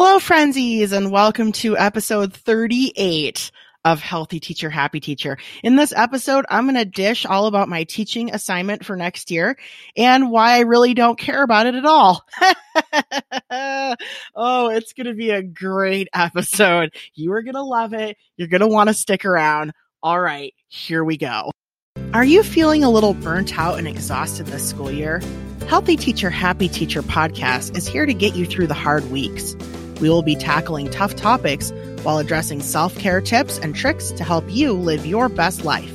Hello, frenzies, and welcome to episode 38 of Healthy Teacher, Happy Teacher. In this episode, I'm going to dish all about my teaching assignment for next year and why I really don't care about it at all. oh, it's going to be a great episode. You are going to love it. You're going to want to stick around. All right, here we go. Are you feeling a little burnt out and exhausted this school year? Healthy Teacher, Happy Teacher podcast is here to get you through the hard weeks. We will be tackling tough topics while addressing self care tips and tricks to help you live your best life.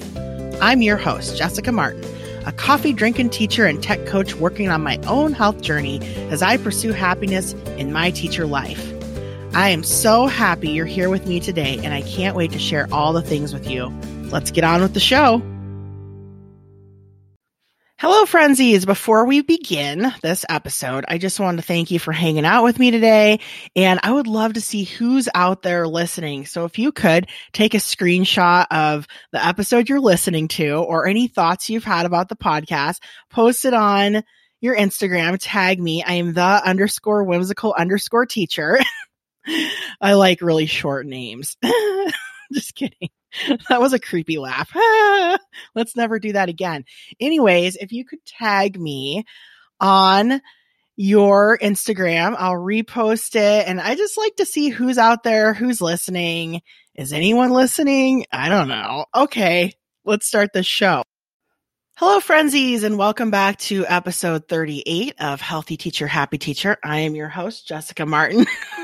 I'm your host, Jessica Martin, a coffee drinking teacher and tech coach working on my own health journey as I pursue happiness in my teacher life. I am so happy you're here with me today, and I can't wait to share all the things with you. Let's get on with the show. Hello, frenzies. Before we begin this episode, I just wanted to thank you for hanging out with me today. And I would love to see who's out there listening. So if you could take a screenshot of the episode you're listening to or any thoughts you've had about the podcast, post it on your Instagram, tag me. I am the underscore whimsical underscore teacher. I like really short names. just kidding. that was a creepy laugh. Let's never do that again. Anyways, if you could tag me on your Instagram, I'll repost it. And I just like to see who's out there, who's listening. Is anyone listening? I don't know. Okay, let's start the show. Hello, frenzies, and welcome back to episode 38 of Healthy Teacher, Happy Teacher. I am your host, Jessica Martin.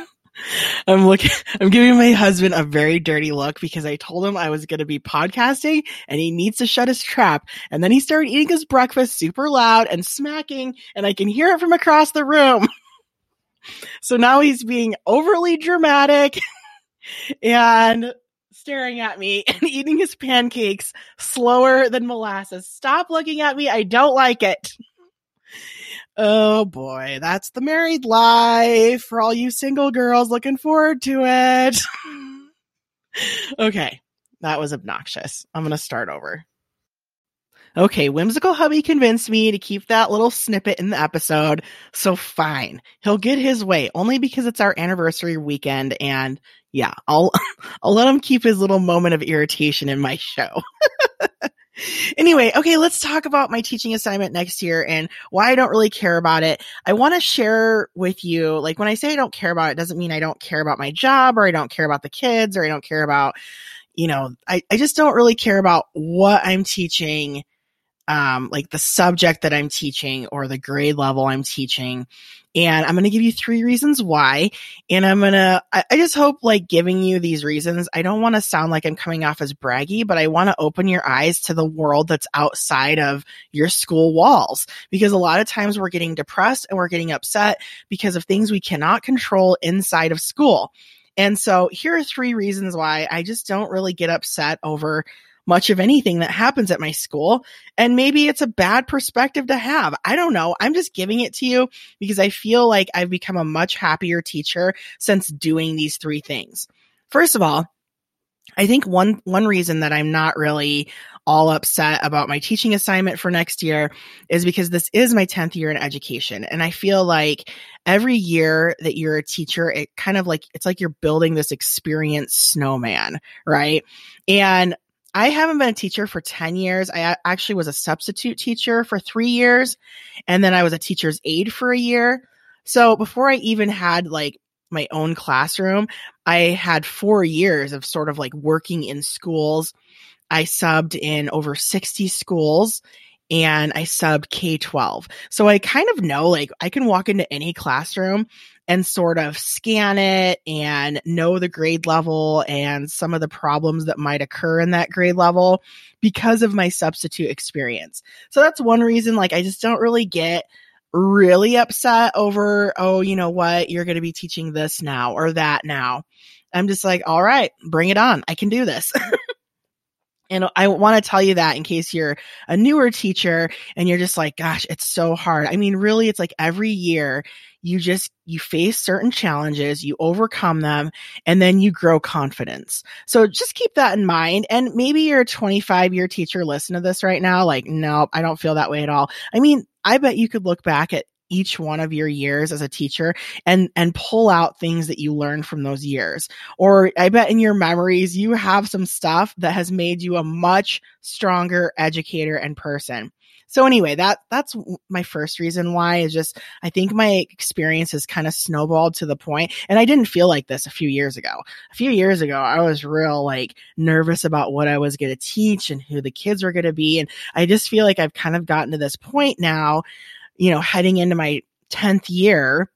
I'm looking, I'm giving my husband a very dirty look because I told him I was going to be podcasting and he needs to shut his trap. And then he started eating his breakfast super loud and smacking and I can hear it from across the room. so now he's being overly dramatic and staring at me and eating his pancakes slower than molasses. Stop looking at me. I don't like it. Oh boy, that's the married life for all you single girls looking forward to it. okay, that was obnoxious. I'm going to start over. Okay, Whimsical Hubby convinced me to keep that little snippet in the episode, so fine. He'll get his way only because it's our anniversary weekend and yeah, I'll I'll let him keep his little moment of irritation in my show. anyway, okay, let's talk about my teaching assignment next year and why I don't really care about it. I want to share with you, like when I say I don't care about it, doesn't mean I don't care about my job or I don't care about the kids or I don't care about, you know, I, I just don't really care about what I'm teaching um, like the subject that I'm teaching or the grade level I'm teaching. And I'm going to give you three reasons why. And I'm going to, I just hope like giving you these reasons. I don't want to sound like I'm coming off as braggy, but I want to open your eyes to the world that's outside of your school walls. Because a lot of times we're getting depressed and we're getting upset because of things we cannot control inside of school. And so here are three reasons why I just don't really get upset over much of anything that happens at my school. And maybe it's a bad perspective to have. I don't know. I'm just giving it to you because I feel like I've become a much happier teacher since doing these three things. First of all, I think one one reason that I'm not really all upset about my teaching assignment for next year is because this is my 10th year in education and I feel like every year that you're a teacher it kind of like it's like you're building this experienced snowman, right? And I haven't been a teacher for 10 years. I actually was a substitute teacher for three years. And then I was a teacher's aide for a year. So before I even had like my own classroom, I had four years of sort of like working in schools. I subbed in over 60 schools and I subbed K 12. So I kind of know like I can walk into any classroom and sort of scan it and know the grade level and some of the problems that might occur in that grade level because of my substitute experience. So that's one reason, like, I just don't really get really upset over, oh, you know what, you're going to be teaching this now or that now. I'm just like, all right, bring it on. I can do this. And I want to tell you that in case you're a newer teacher and you're just like, gosh, it's so hard. I mean, really, it's like every year you just, you face certain challenges, you overcome them, and then you grow confidence. So just keep that in mind. And maybe you're a 25 year teacher, listen to this right now. Like, no, I don't feel that way at all. I mean, I bet you could look back at each one of your years as a teacher and and pull out things that you learned from those years. Or I bet in your memories you have some stuff that has made you a much stronger educator and person. So anyway, that that's my first reason why is just I think my experience has kind of snowballed to the point and I didn't feel like this a few years ago. A few years ago, I was real like nervous about what I was going to teach and who the kids were going to be and I just feel like I've kind of gotten to this point now, you know, heading into my 10th year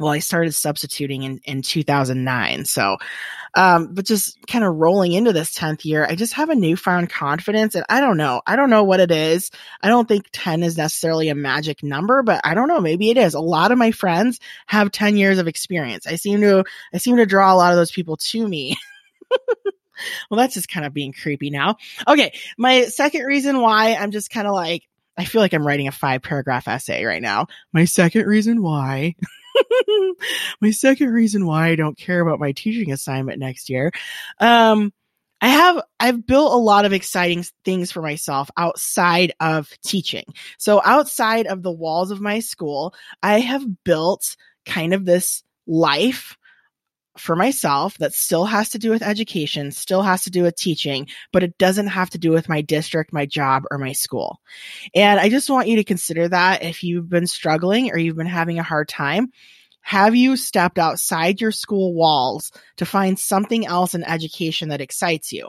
well, I started substituting in, in 2009. So, um, but just kind of rolling into this 10th year, I just have a newfound confidence and I don't know. I don't know what it is. I don't think 10 is necessarily a magic number, but I don't know. Maybe it is. A lot of my friends have 10 years of experience. I seem to, I seem to draw a lot of those people to me. well, that's just kind of being creepy now. Okay. My second reason why I'm just kind of like, I feel like I'm writing a five paragraph essay right now. My second reason why my second reason why I don't care about my teaching assignment next year. Um, I have, I've built a lot of exciting things for myself outside of teaching. So outside of the walls of my school, I have built kind of this life for myself that still has to do with education, still has to do with teaching, but it doesn't have to do with my district, my job, or my school. And I just want you to consider that if you've been struggling or you've been having a hard time. Have you stepped outside your school walls to find something else in education that excites you?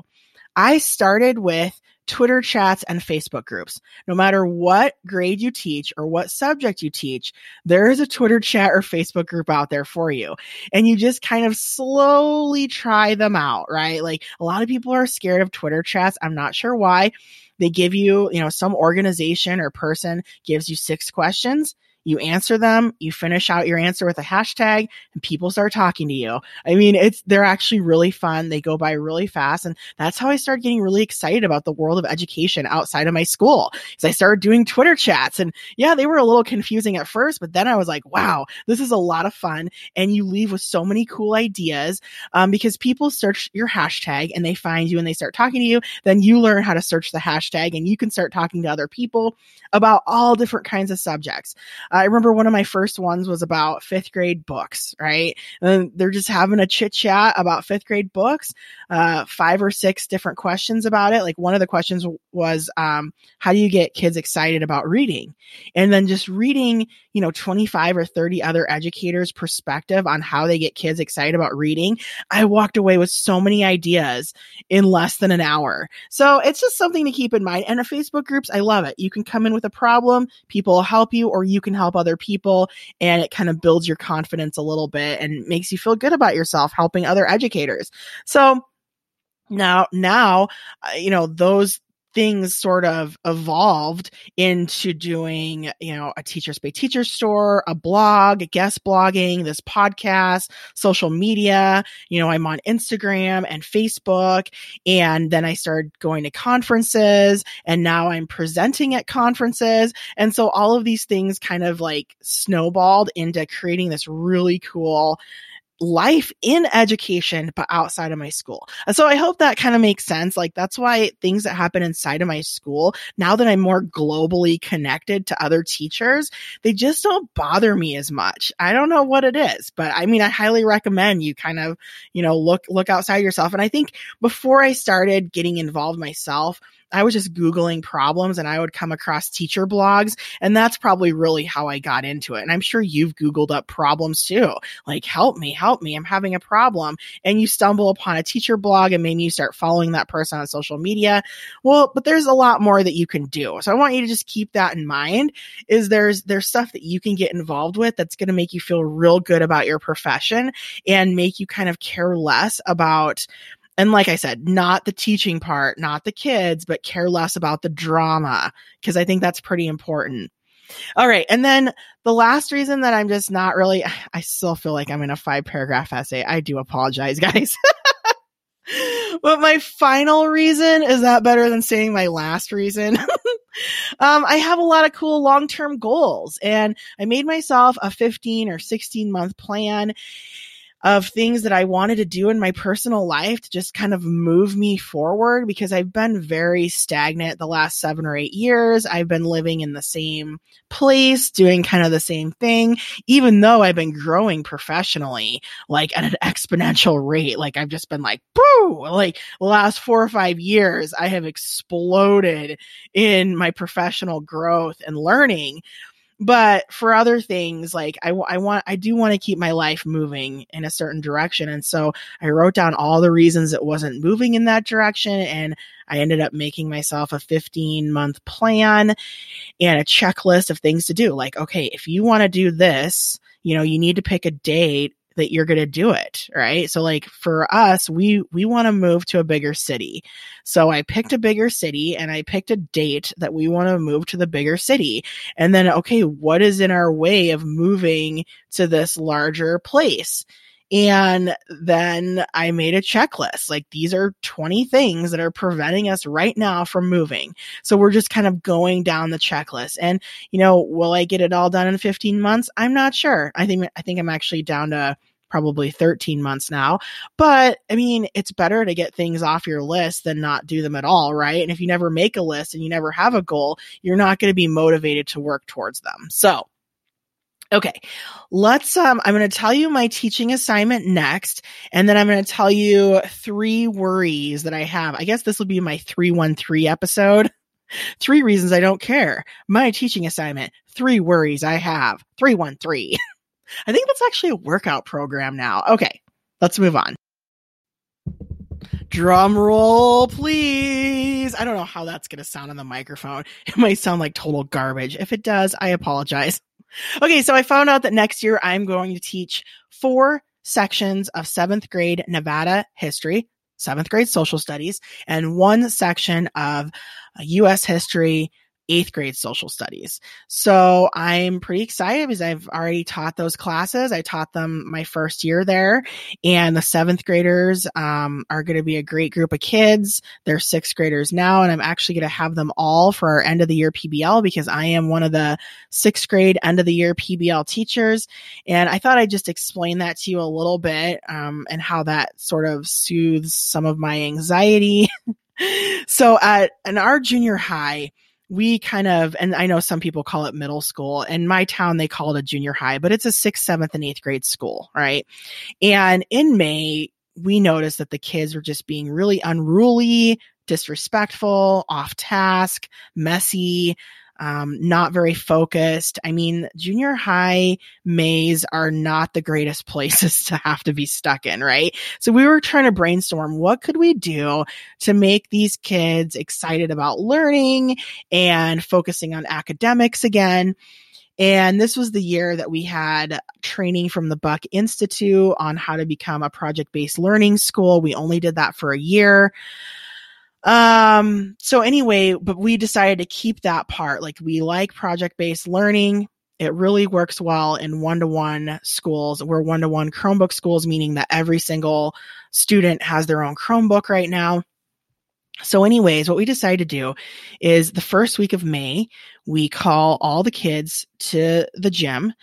I started with Twitter chats, and Facebook groups. No matter what grade you teach or what subject you teach, there is a Twitter chat or Facebook group out there for you. And you just kind of slowly try them out, right? Like a lot of people are scared of Twitter chats. I'm not sure why. They give you, you know, some organization or person gives you six questions you answer them, you finish out your answer with a hashtag and people start talking to you. I mean, it's, they're actually really fun. They go by really fast. And that's how I started getting really excited about the world of education outside of my school. Cause I started doing Twitter chats and yeah, they were a little confusing at first, but then I was like, wow, this is a lot of fun. And you leave with so many cool ideas, um, because people search your hashtag and they find you and they start talking to you. Then you learn how to search the hashtag and you can start talking to other people about all different kinds of subjects. I remember one of my first ones was about fifth grade books, right? And they're just having a chit chat about fifth grade books, uh, five or six different questions about it. Like one of the questions was, um, how do you get kids excited about reading? And then just reading, you know, 25 or 30 other educators' perspective on how they get kids excited about reading. I walked away with so many ideas in less than an hour. So it's just something to keep in mind. And Facebook groups, I love it. You can come in with a problem, people help you, or you can help other people and it kind of builds your confidence a little bit and makes you feel good about yourself helping other educators. So now, now, uh, you know, those things sort of evolved into doing, you know, a teachers pay teacher store, a blog, guest blogging, this podcast, social media. You know, I'm on Instagram and Facebook. And then I started going to conferences and now I'm presenting at conferences. And so all of these things kind of like snowballed into creating this really cool life in education, but outside of my school. And so I hope that kind of makes sense. Like that's why things that happen inside of my school, now that I'm more globally connected to other teachers, they just don't bother me as much. I don't know what it is, but I mean, I highly recommend you kind of, you know, look, look outside yourself. And I think before I started getting involved myself, I was just Googling problems and I would come across teacher blogs. And that's probably really how I got into it. And I'm sure you've Googled up problems too. Like, help me, help me. I'm having a problem. And you stumble upon a teacher blog and maybe you start following that person on social media. Well, but there's a lot more that you can do. So I want you to just keep that in mind is there's, there's stuff that you can get involved with that's going to make you feel real good about your profession and make you kind of care less about and like I said, not the teaching part, not the kids, but care less about the drama because I think that's pretty important. All right. And then the last reason that I'm just not really, I still feel like I'm in a five paragraph essay. I do apologize, guys. but my final reason is that better than saying my last reason? um, I have a lot of cool long term goals and I made myself a 15 or 16 month plan of things that I wanted to do in my personal life to just kind of move me forward because I've been very stagnant the last seven or eight years. I've been living in the same place, doing kind of the same thing, even though I've been growing professionally, like at an exponential rate. Like I've just been like, boo, like the last four or five years, I have exploded in my professional growth and learning but for other things like I, I want i do want to keep my life moving in a certain direction. And so i wrote down all the reasons it wasn't moving in that direction and i ended up making myself a 15 month plan and a checklist of things to do. Like okay if you want to do this you know you need to pick a date that you're going to do it, right? So like for us, we we want to move to a bigger city. So I picked a bigger city and I picked a date that we want to move to the bigger city. And then okay, what is in our way of moving to this larger place? And then I made a checklist. Like these are 20 things that are preventing us right now from moving. So we're just kind of going down the checklist. And, you know, will I get it all done in 15 months? I'm not sure. I think, I think I'm actually down to probably 13 months now. But I mean, it's better to get things off your list than not do them at all, right? And if you never make a list and you never have a goal, you're not going to be motivated to work towards them. So, Okay, let's. Um, I'm going to tell you my teaching assignment next, and then I'm going to tell you three worries that I have. I guess this will be my 313 episode. Three reasons I don't care. My teaching assignment. Three worries I have. 313. I think that's actually a workout program now. Okay, let's move on. Drum roll, please. I don't know how that's going to sound on the microphone. It might sound like total garbage. If it does, I apologize. Okay, so I found out that next year I'm going to teach four sections of seventh grade Nevada history, seventh grade social studies, and one section of uh, U.S. history eighth grade social studies. So I'm pretty excited because I've already taught those classes. I taught them my first year there and the seventh graders, um, are going to be a great group of kids. They're sixth graders now and I'm actually going to have them all for our end of the year PBL because I am one of the sixth grade end of the year PBL teachers. And I thought I'd just explain that to you a little bit, um, and how that sort of soothes some of my anxiety. so at in our junior high, we kind of, and I know some people call it middle school. In my town, they call it a junior high, but it's a sixth, seventh, and eighth grade school, right? And in May, we noticed that the kids were just being really unruly, disrespectful, off task, messy um, not very focused. I mean, junior high Mays are not the greatest places to have to be stuck in, right? So we were trying to brainstorm what could we do to make these kids excited about learning and focusing on academics again. And this was the year that we had training from the Buck Institute on how to become a project based learning school. We only did that for a year. Um, so anyway, but we decided to keep that part. Like we like project based learning. It really works well in one to one schools. We're one to one Chromebook schools, meaning that every single student has their own Chromebook right now. So, anyways, what we decided to do is the first week of May, we call all the kids to the gym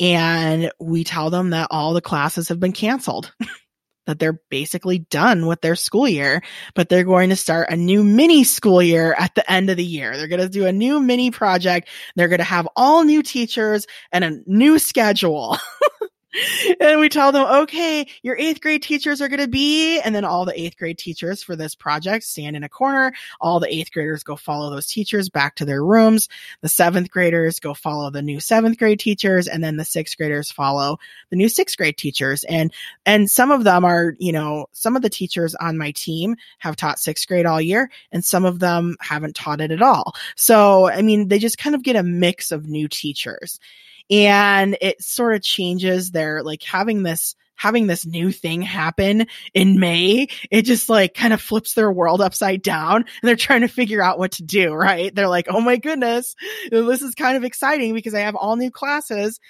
and we tell them that all the classes have been canceled. that they're basically done with their school year, but they're going to start a new mini school year at the end of the year. They're going to do a new mini project. They're going to have all new teachers and a new schedule. and we tell them, okay, your eighth grade teachers are going to be, and then all the eighth grade teachers for this project stand in a corner. All the eighth graders go follow those teachers back to their rooms. The seventh graders go follow the new seventh grade teachers, and then the sixth graders follow the new sixth grade teachers. And, and some of them are, you know, some of the teachers on my team have taught sixth grade all year, and some of them haven't taught it at all. So, I mean, they just kind of get a mix of new teachers and it sort of changes their like having this having this new thing happen in May, it just like kind of flips their world upside down and they're trying to figure out what to do, right? They're like, oh my goodness, this is kind of exciting because I have all new classes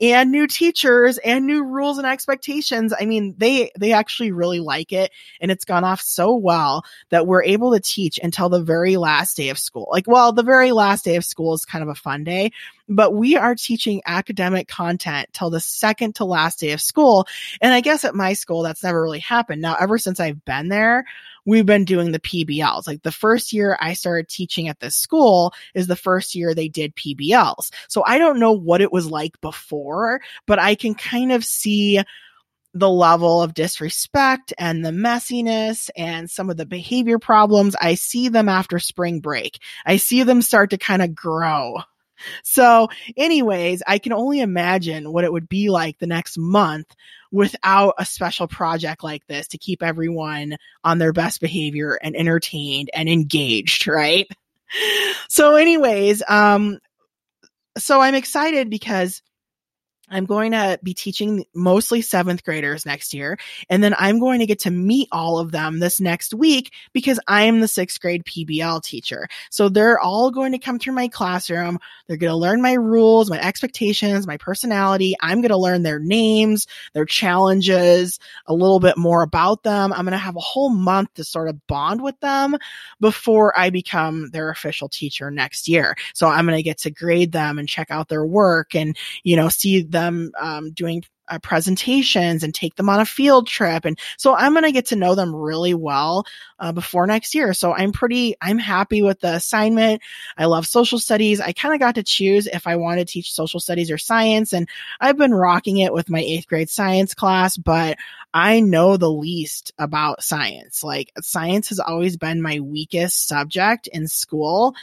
and new teachers and new rules and expectations. I mean, they, they actually really like it and it's gone off so well that we're able to teach until the very last day of school. Like, well, the very last day of school is kind of a fun day, but we are teaching academic content till the second to last day of school. And I guess at my school, that's never really happened. Now, ever since I've been there, we've been doing the PBLs. Like the first year I started teaching at this school is the first year they did PBLs. So I don't know what it was like before, but I can kind of see the level of disrespect and the messiness and some of the behavior problems. I see them after spring break. I see them start to kind of grow. So, anyways, I can only imagine what it would be like the next month without a special project like this to keep everyone on their best behavior and entertained and engaged, right? So, anyways, um, so I'm excited because I'm going to be teaching mostly seventh graders next year. And then I'm going to get to meet all of them this next week because I am the sixth grade PBL teacher. So they're all going to come through my classroom. They're going to learn my rules, my expectations, my personality. I'm going to learn their names, their challenges, a little bit more about them. I'm going to have a whole month to sort of bond with them before I become their official teacher next year. So I'm going to get to grade them and check out their work and, you know, see them them um, doing uh, presentations and take them on a field trip. And so I'm going to get to know them really well uh, before next year. So I'm pretty, I'm happy with the assignment. I love social studies. I kind of got to choose if I want to teach social studies or science. And I've been rocking it with my eighth grade science class, but I know the least about science. Like science has always been my weakest subject in school.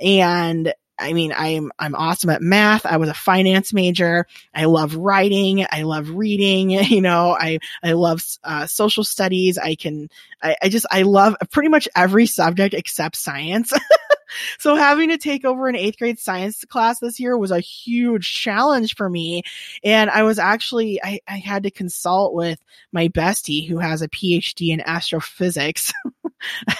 And I mean, I'm, I'm awesome at math. I was a finance major. I love writing. I love reading. You know, I, I love, uh, social studies. I can, I, I just, I love pretty much every subject except science. so having to take over an eighth grade science class this year was a huge challenge for me. And I was actually, I, I had to consult with my bestie who has a PhD in astrophysics.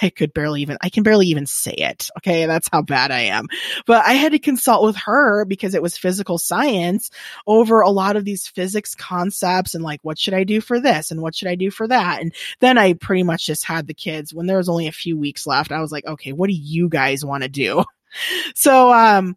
I could barely even, I can barely even say it. Okay. That's how bad I am. But I had to consult with her because it was physical science over a lot of these physics concepts and like, what should I do for this? And what should I do for that? And then I pretty much just had the kids when there was only a few weeks left. I was like, okay, what do you guys want to do? So, um,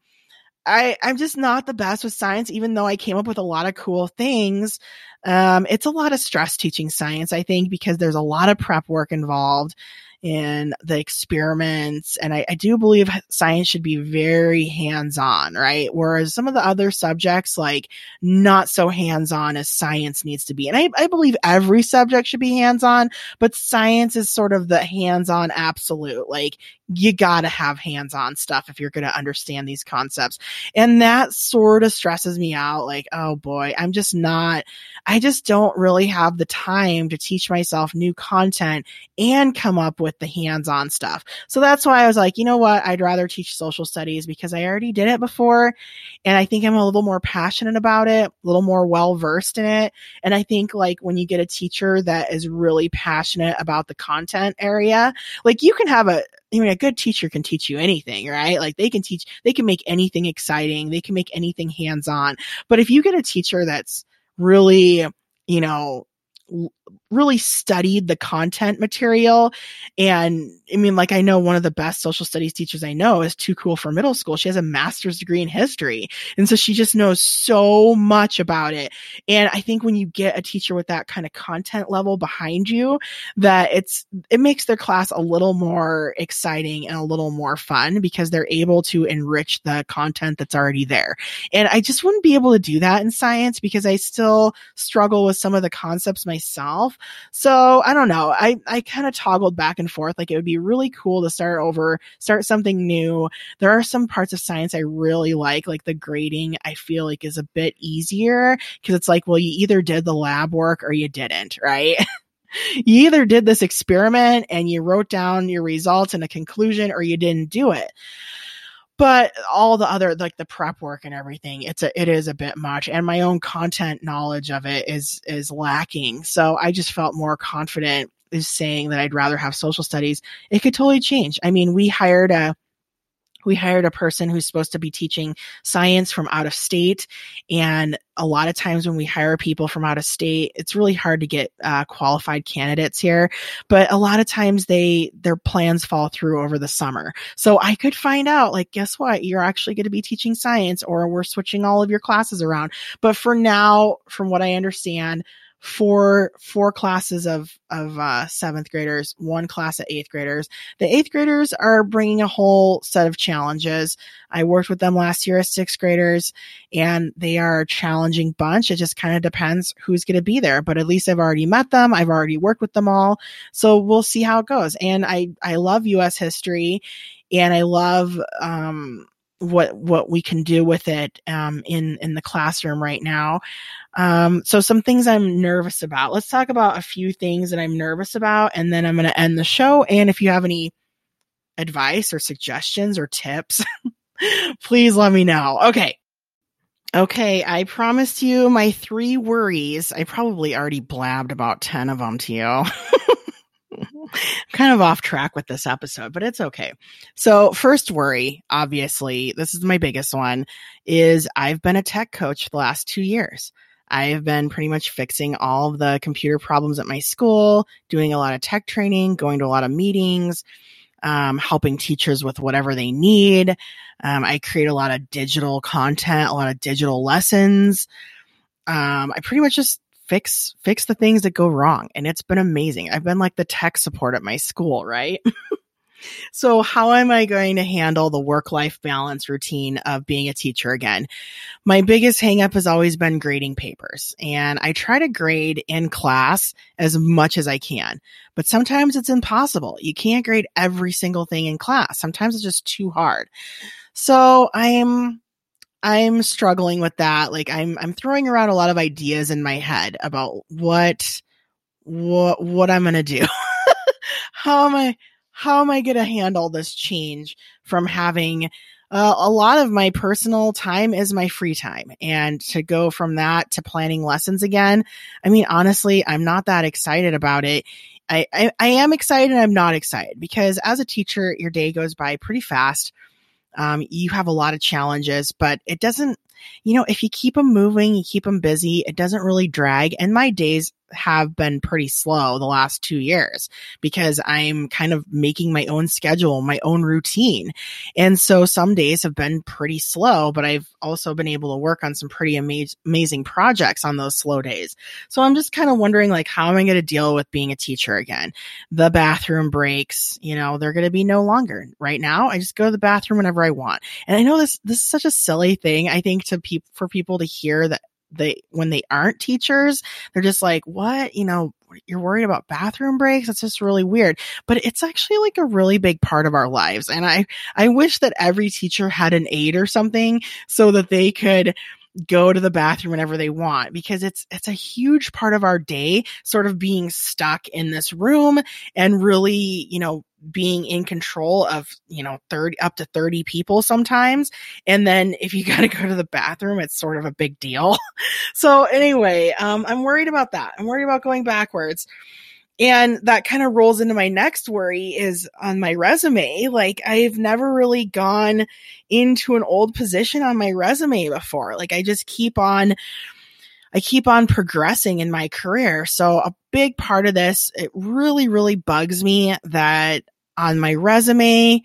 I, I'm just not the best with science, even though I came up with a lot of cool things. Um, it's a lot of stress teaching science, I think, because there's a lot of prep work involved in the experiments. And I, I do believe science should be very hands on, right? Whereas some of the other subjects, like not so hands on as science needs to be. And I, I believe every subject should be hands on, but science is sort of the hands on absolute. Like you gotta have hands on stuff if you're gonna understand these concepts. And that sort of stresses me out. Like, oh boy, I'm just not, I just don't really have the time to teach myself new content and come up with the hands on stuff. So that's why I was like, you know what? I'd rather teach social studies because I already did it before. And I think I'm a little more passionate about it, a little more well versed in it. And I think like when you get a teacher that is really passionate about the content area, like you can have a, I mean, a good teacher can teach you anything, right? Like they can teach, they can make anything exciting. They can make anything hands on. But if you get a teacher that's really, you know, really studied the content material. And I mean, like, I know one of the best social studies teachers I know is too cool for middle school. She has a master's degree in history. And so she just knows so much about it. And I think when you get a teacher with that kind of content level behind you, that it's, it makes their class a little more exciting and a little more fun because they're able to enrich the content that's already there. And I just wouldn't be able to do that in science because I still struggle with some of the concepts myself. So I don't know. I, I kind of toggled back and forth. Like it would be really cool to start over, start something new. There are some parts of science I really like, like the grading I feel like is a bit easier because it's like, well, you either did the lab work or you didn't, right? you either did this experiment and you wrote down your results and a conclusion or you didn't do it but all the other like the prep work and everything it's a it is a bit much and my own content knowledge of it is is lacking. So i just felt more confident is saying that i'd rather have social studies. It could totally change. I mean we hired a we hired a person who's supposed to be teaching science from out of state. And a lot of times when we hire people from out of state it's really hard to get uh, qualified candidates here. But a lot of times they their plans fall through over the summer. So i could find out like guess what? You're actually going to be teaching science or we're switching all of your classes around. But for now from what i understand four four classes of of uh, seventh graders, one class of eighth graders. The eighth graders are bringing a whole set of challenges. I worked with them last year as sixth graders, and they are a challenging bunch. It just kind of depends who's going to be there, but at least I've already met them. I've already worked with them all, so we'll see how it goes. And I I love U.S. history, and I love um what what we can do with it um, in in the classroom right now. Um, so some things I'm nervous about. Let's talk about a few things that I'm nervous about, and then I'm going to end the show. And if you have any advice or suggestions or tips, please let me know. Okay. Okay, I promised you my three worries. I probably already blabbed about 10 of them to you. kind of off track with this episode, but it's okay. So, first worry, obviously, this is my biggest one, is I've been a tech coach the last two years. I've been pretty much fixing all of the computer problems at my school, doing a lot of tech training, going to a lot of meetings, um, helping teachers with whatever they need. Um, I create a lot of digital content, a lot of digital lessons. Um, I pretty much just fix fix the things that go wrong. And it's been amazing. I've been like the tech support at my school right? So how am i going to handle the work life balance routine of being a teacher again? My biggest hangup has always been grading papers. And i try to grade in class as much as i can. But sometimes it's impossible. You can't grade every single thing in class. Sometimes it's just too hard. So i'm I'm struggling with that. Like I'm I'm throwing around a lot of ideas in my head about what what what I'm to do. how am I how am I to handle this change from having uh, a lot of my personal time is my free time and to go from that to planning lessons again. I mean, honestly, I'm not that excited about it. I, I, I am excited. I'm not excited because as a teacher, your day goes by pretty fast. Um, you have a lot of challenges, but it doesn't, you know, if you keep them moving, you keep them busy, it doesn't really drag. And my days have been pretty slow the last two years because I'm kind of making my own schedule, my own routine. And so some days have been pretty slow, but I've also been able to work on some pretty amaz- amazing projects on those slow days. So I'm just kind of wondering like, how am I going to deal with being a teacher again? The bathroom breaks, you know, they're going to be no longer right now. I just go to the bathroom whenever I want. And I know this, this is such a silly thing. I think to people, for people to hear that they when they aren't teachers they're just like what? You know you're worried about bathroom breaks? It's just really weird. But it's actually like a really big part of our lives and i i wish that every teacher had an aide or something so that they could go to the bathroom whenever they want because it's it's a huge part of our day sort of being stuck in this room and really you know being in control of you know 30 up to 30 people sometimes and then if you got to go to the bathroom it's sort of a big deal so anyway um i'm worried about that i'm worried about going backwards and that kind of rolls into my next worry is on my resume. Like I've never really gone into an old position on my resume before. Like I just keep on I keep on progressing in my career. So a big part of this, it really, really bugs me that on my resume,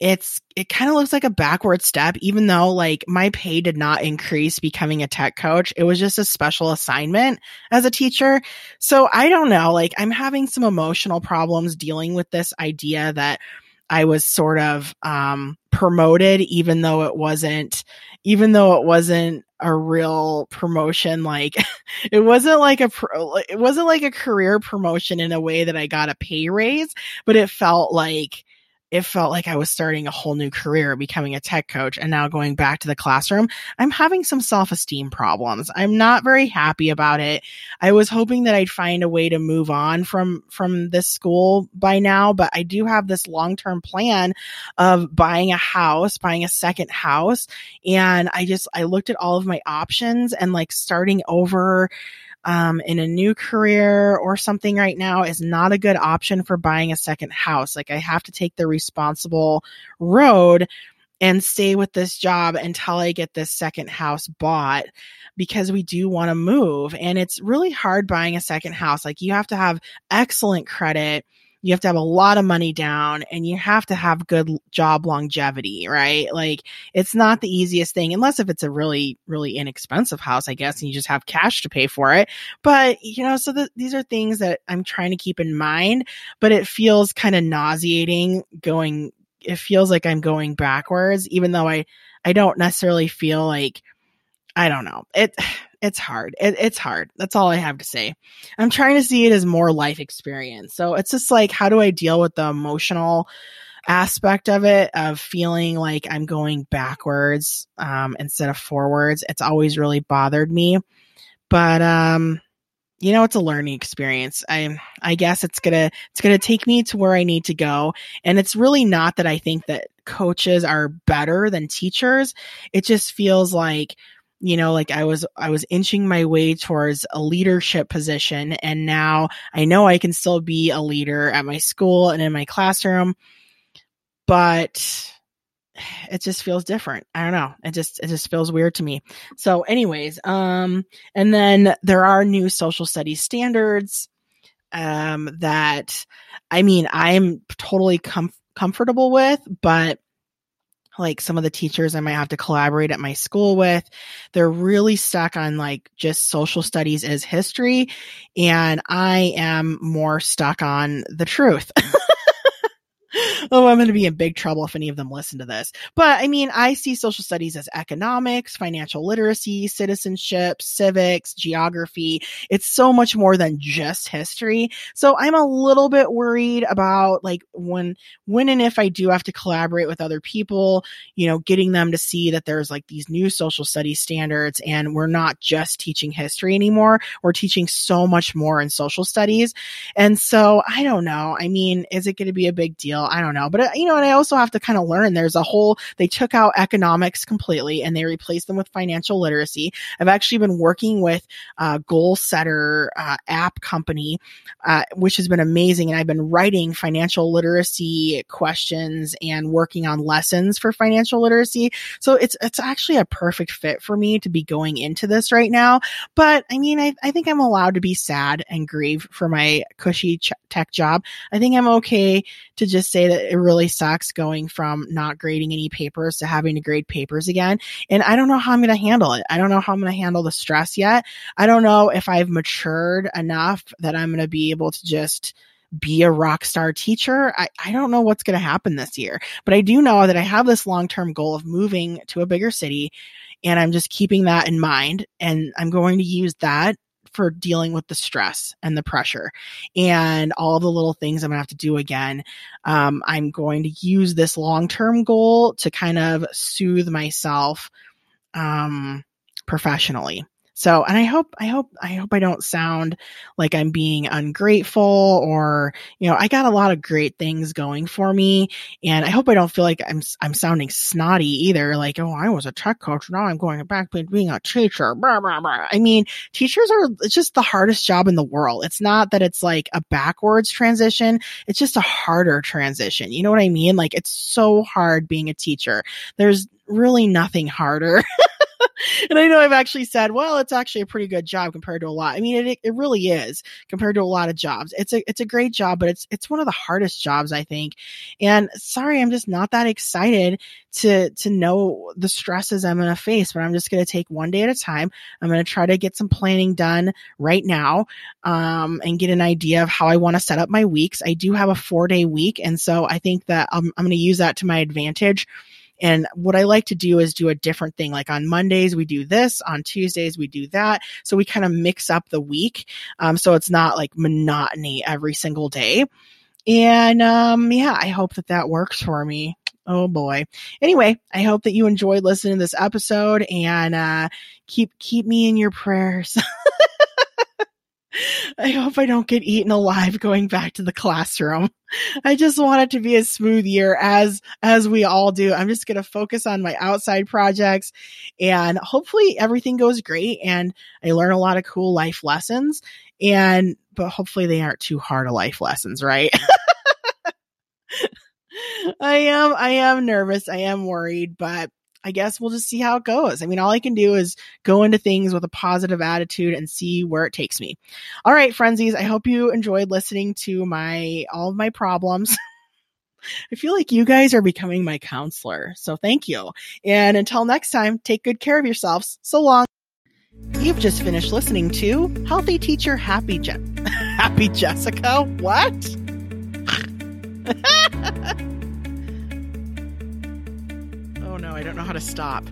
it's it kind of looks like a backward step even though like my pay did not increase becoming a tech coach it was just a special assignment as a teacher so i don't know like i'm having some emotional problems dealing with this idea that i was sort of um promoted even though it wasn't even though it wasn't a real promotion like it wasn't like a pro, it wasn't like a career promotion in a way that I got a pay raise but it felt like it felt like I was starting a whole new career, becoming a tech coach, and now going back to the classroom. I'm having some self esteem problems. I'm not very happy about it. I was hoping that I'd find a way to move on from, from this school by now, but I do have this long term plan of buying a house, buying a second house. And I just, I looked at all of my options and like starting over um, in a new career or something right now is not a good option for buying a second house. Like I have to take the responsible road and stay with this job until I get this second house bought because we do want to move. And it's really hard buying a second house. Like you have to have excellent credit you have to have a lot of money down and you have to have good job longevity, right? Like it's not the easiest thing unless if it's a really, really inexpensive house, I guess, and you just have cash to pay for it. But, you know, so the, these are things that I'm trying to keep in mind, but it feels kind of nauseating going, it feels like I'm going backwards, even though I, I don't necessarily feel like, I don't know. It, it's hard. It, it's hard. That's all I have to say. I'm trying to see it as more life experience. So it's just like, how do I deal with the emotional aspect of it of feeling like I'm going backwards um, instead of forwards? It's always really bothered me. But um, you know, it's a learning experience. I I guess it's gonna it's gonna take me to where I need to go. And it's really not that I think that coaches are better than teachers. It just feels like you know like i was i was inching my way towards a leadership position and now i know i can still be a leader at my school and in my classroom but it just feels different. I don't know. It just it just feels weird to me. So anyways um and then there are new social studies standards um that i mean i'm totally com- comfortable with but like some of the teachers I might have to collaborate at my school with. They're really stuck on like just social studies as history. And I am more stuck on the truth. oh, I'm going to be in big trouble if any of them listen to this. But I mean, I see social studies as economics, financial literacy, citizenship, civics, geography. It's so much more than just history. So I'm a little bit worried about like when, when and if I do have to collaborate with other people, you know, getting them to see that there's like these new social studies standards and we're not just teaching history anymore. We're teaching so much more in social studies. And so I don't know. I mean, is it going to be a big deal? I don't know. But, uh, you know, and I also have to kind of learn there's a whole, they took out economics completely and they replaced them with financial literacy. I've actually been working with a goal setter uh, app company, uh, which has been amazing. And I've been writing financial literacy questions and working on lessons for financial literacy. So it's, it's actually a perfect fit for me to be going into this right now. But I mean, I, I think I'm allowed to be sad and grieve for my cushy ch- tech job. I think I'm okay to just say that it really sucks going from not grading any papers to having to grade papers again. And I don't know how I'm going to handle it. I don't know how I'm going to handle the stress yet. I don't know if I've matured enough that I'm going to be able to just be a rock star teacher. I, I don't know what's going to happen this year, but I do know that I have this long term goal of moving to a bigger city. And I'm just keeping that in mind. And I'm going to use that for dealing with the stress and the pressure and all the little things I'm going to have to do again. Um, I'm going to use this long term goal to kind of soothe myself um, professionally. So, and I hope, I hope, I hope I don't sound like I'm being ungrateful or, you know, I got a lot of great things going for me. And I hope I don't feel like I'm, I'm sounding snotty either. Like, oh, I was a tech coach. Now I'm going back to being a teacher. Blah, blah, blah. I mean, teachers are, it's just the hardest job in the world. It's not that it's like a backwards transition. It's just a harder transition. You know what I mean? Like, it's so hard being a teacher. There's really nothing harder. and I know I've actually said, well, it's actually a pretty good job compared to a lot. I mean, it, it really is compared to a lot of jobs. It's a, it's a great job, but it's, it's one of the hardest jobs, I think. And sorry, I'm just not that excited to, to know the stresses I'm going to face, but I'm just going to take one day at a time. I'm going to try to get some planning done right now, um, and get an idea of how I want to set up my weeks. I do have a four day week. And so I think that I'm, I'm going to use that to my advantage and what I like to do is do a different thing. Like on Mondays, we do this. On Tuesdays, we do that. So we kind of mix up the week. Um, so it's not like monotony every single day. And, um, yeah, I hope that that works for me. Oh boy. Anyway, I hope that you enjoyed listening to this episode and, uh, keep, keep me in your prayers. I hope I don't get eaten alive going back to the classroom. I just want it to be a smooth year as as we all do. I'm just going to focus on my outside projects and hopefully everything goes great and I learn a lot of cool life lessons and but hopefully they aren't too hard of life lessons, right? I am I am nervous. I am worried, but I guess we'll just see how it goes. I mean, all I can do is go into things with a positive attitude and see where it takes me. All right, frenzies, I hope you enjoyed listening to my all of my problems. I feel like you guys are becoming my counselor. So thank you. And until next time, take good care of yourselves. So long. You've just finished listening to Healthy Teacher Happy Je- Happy Jessica. What? oh no, I don't know how to stop.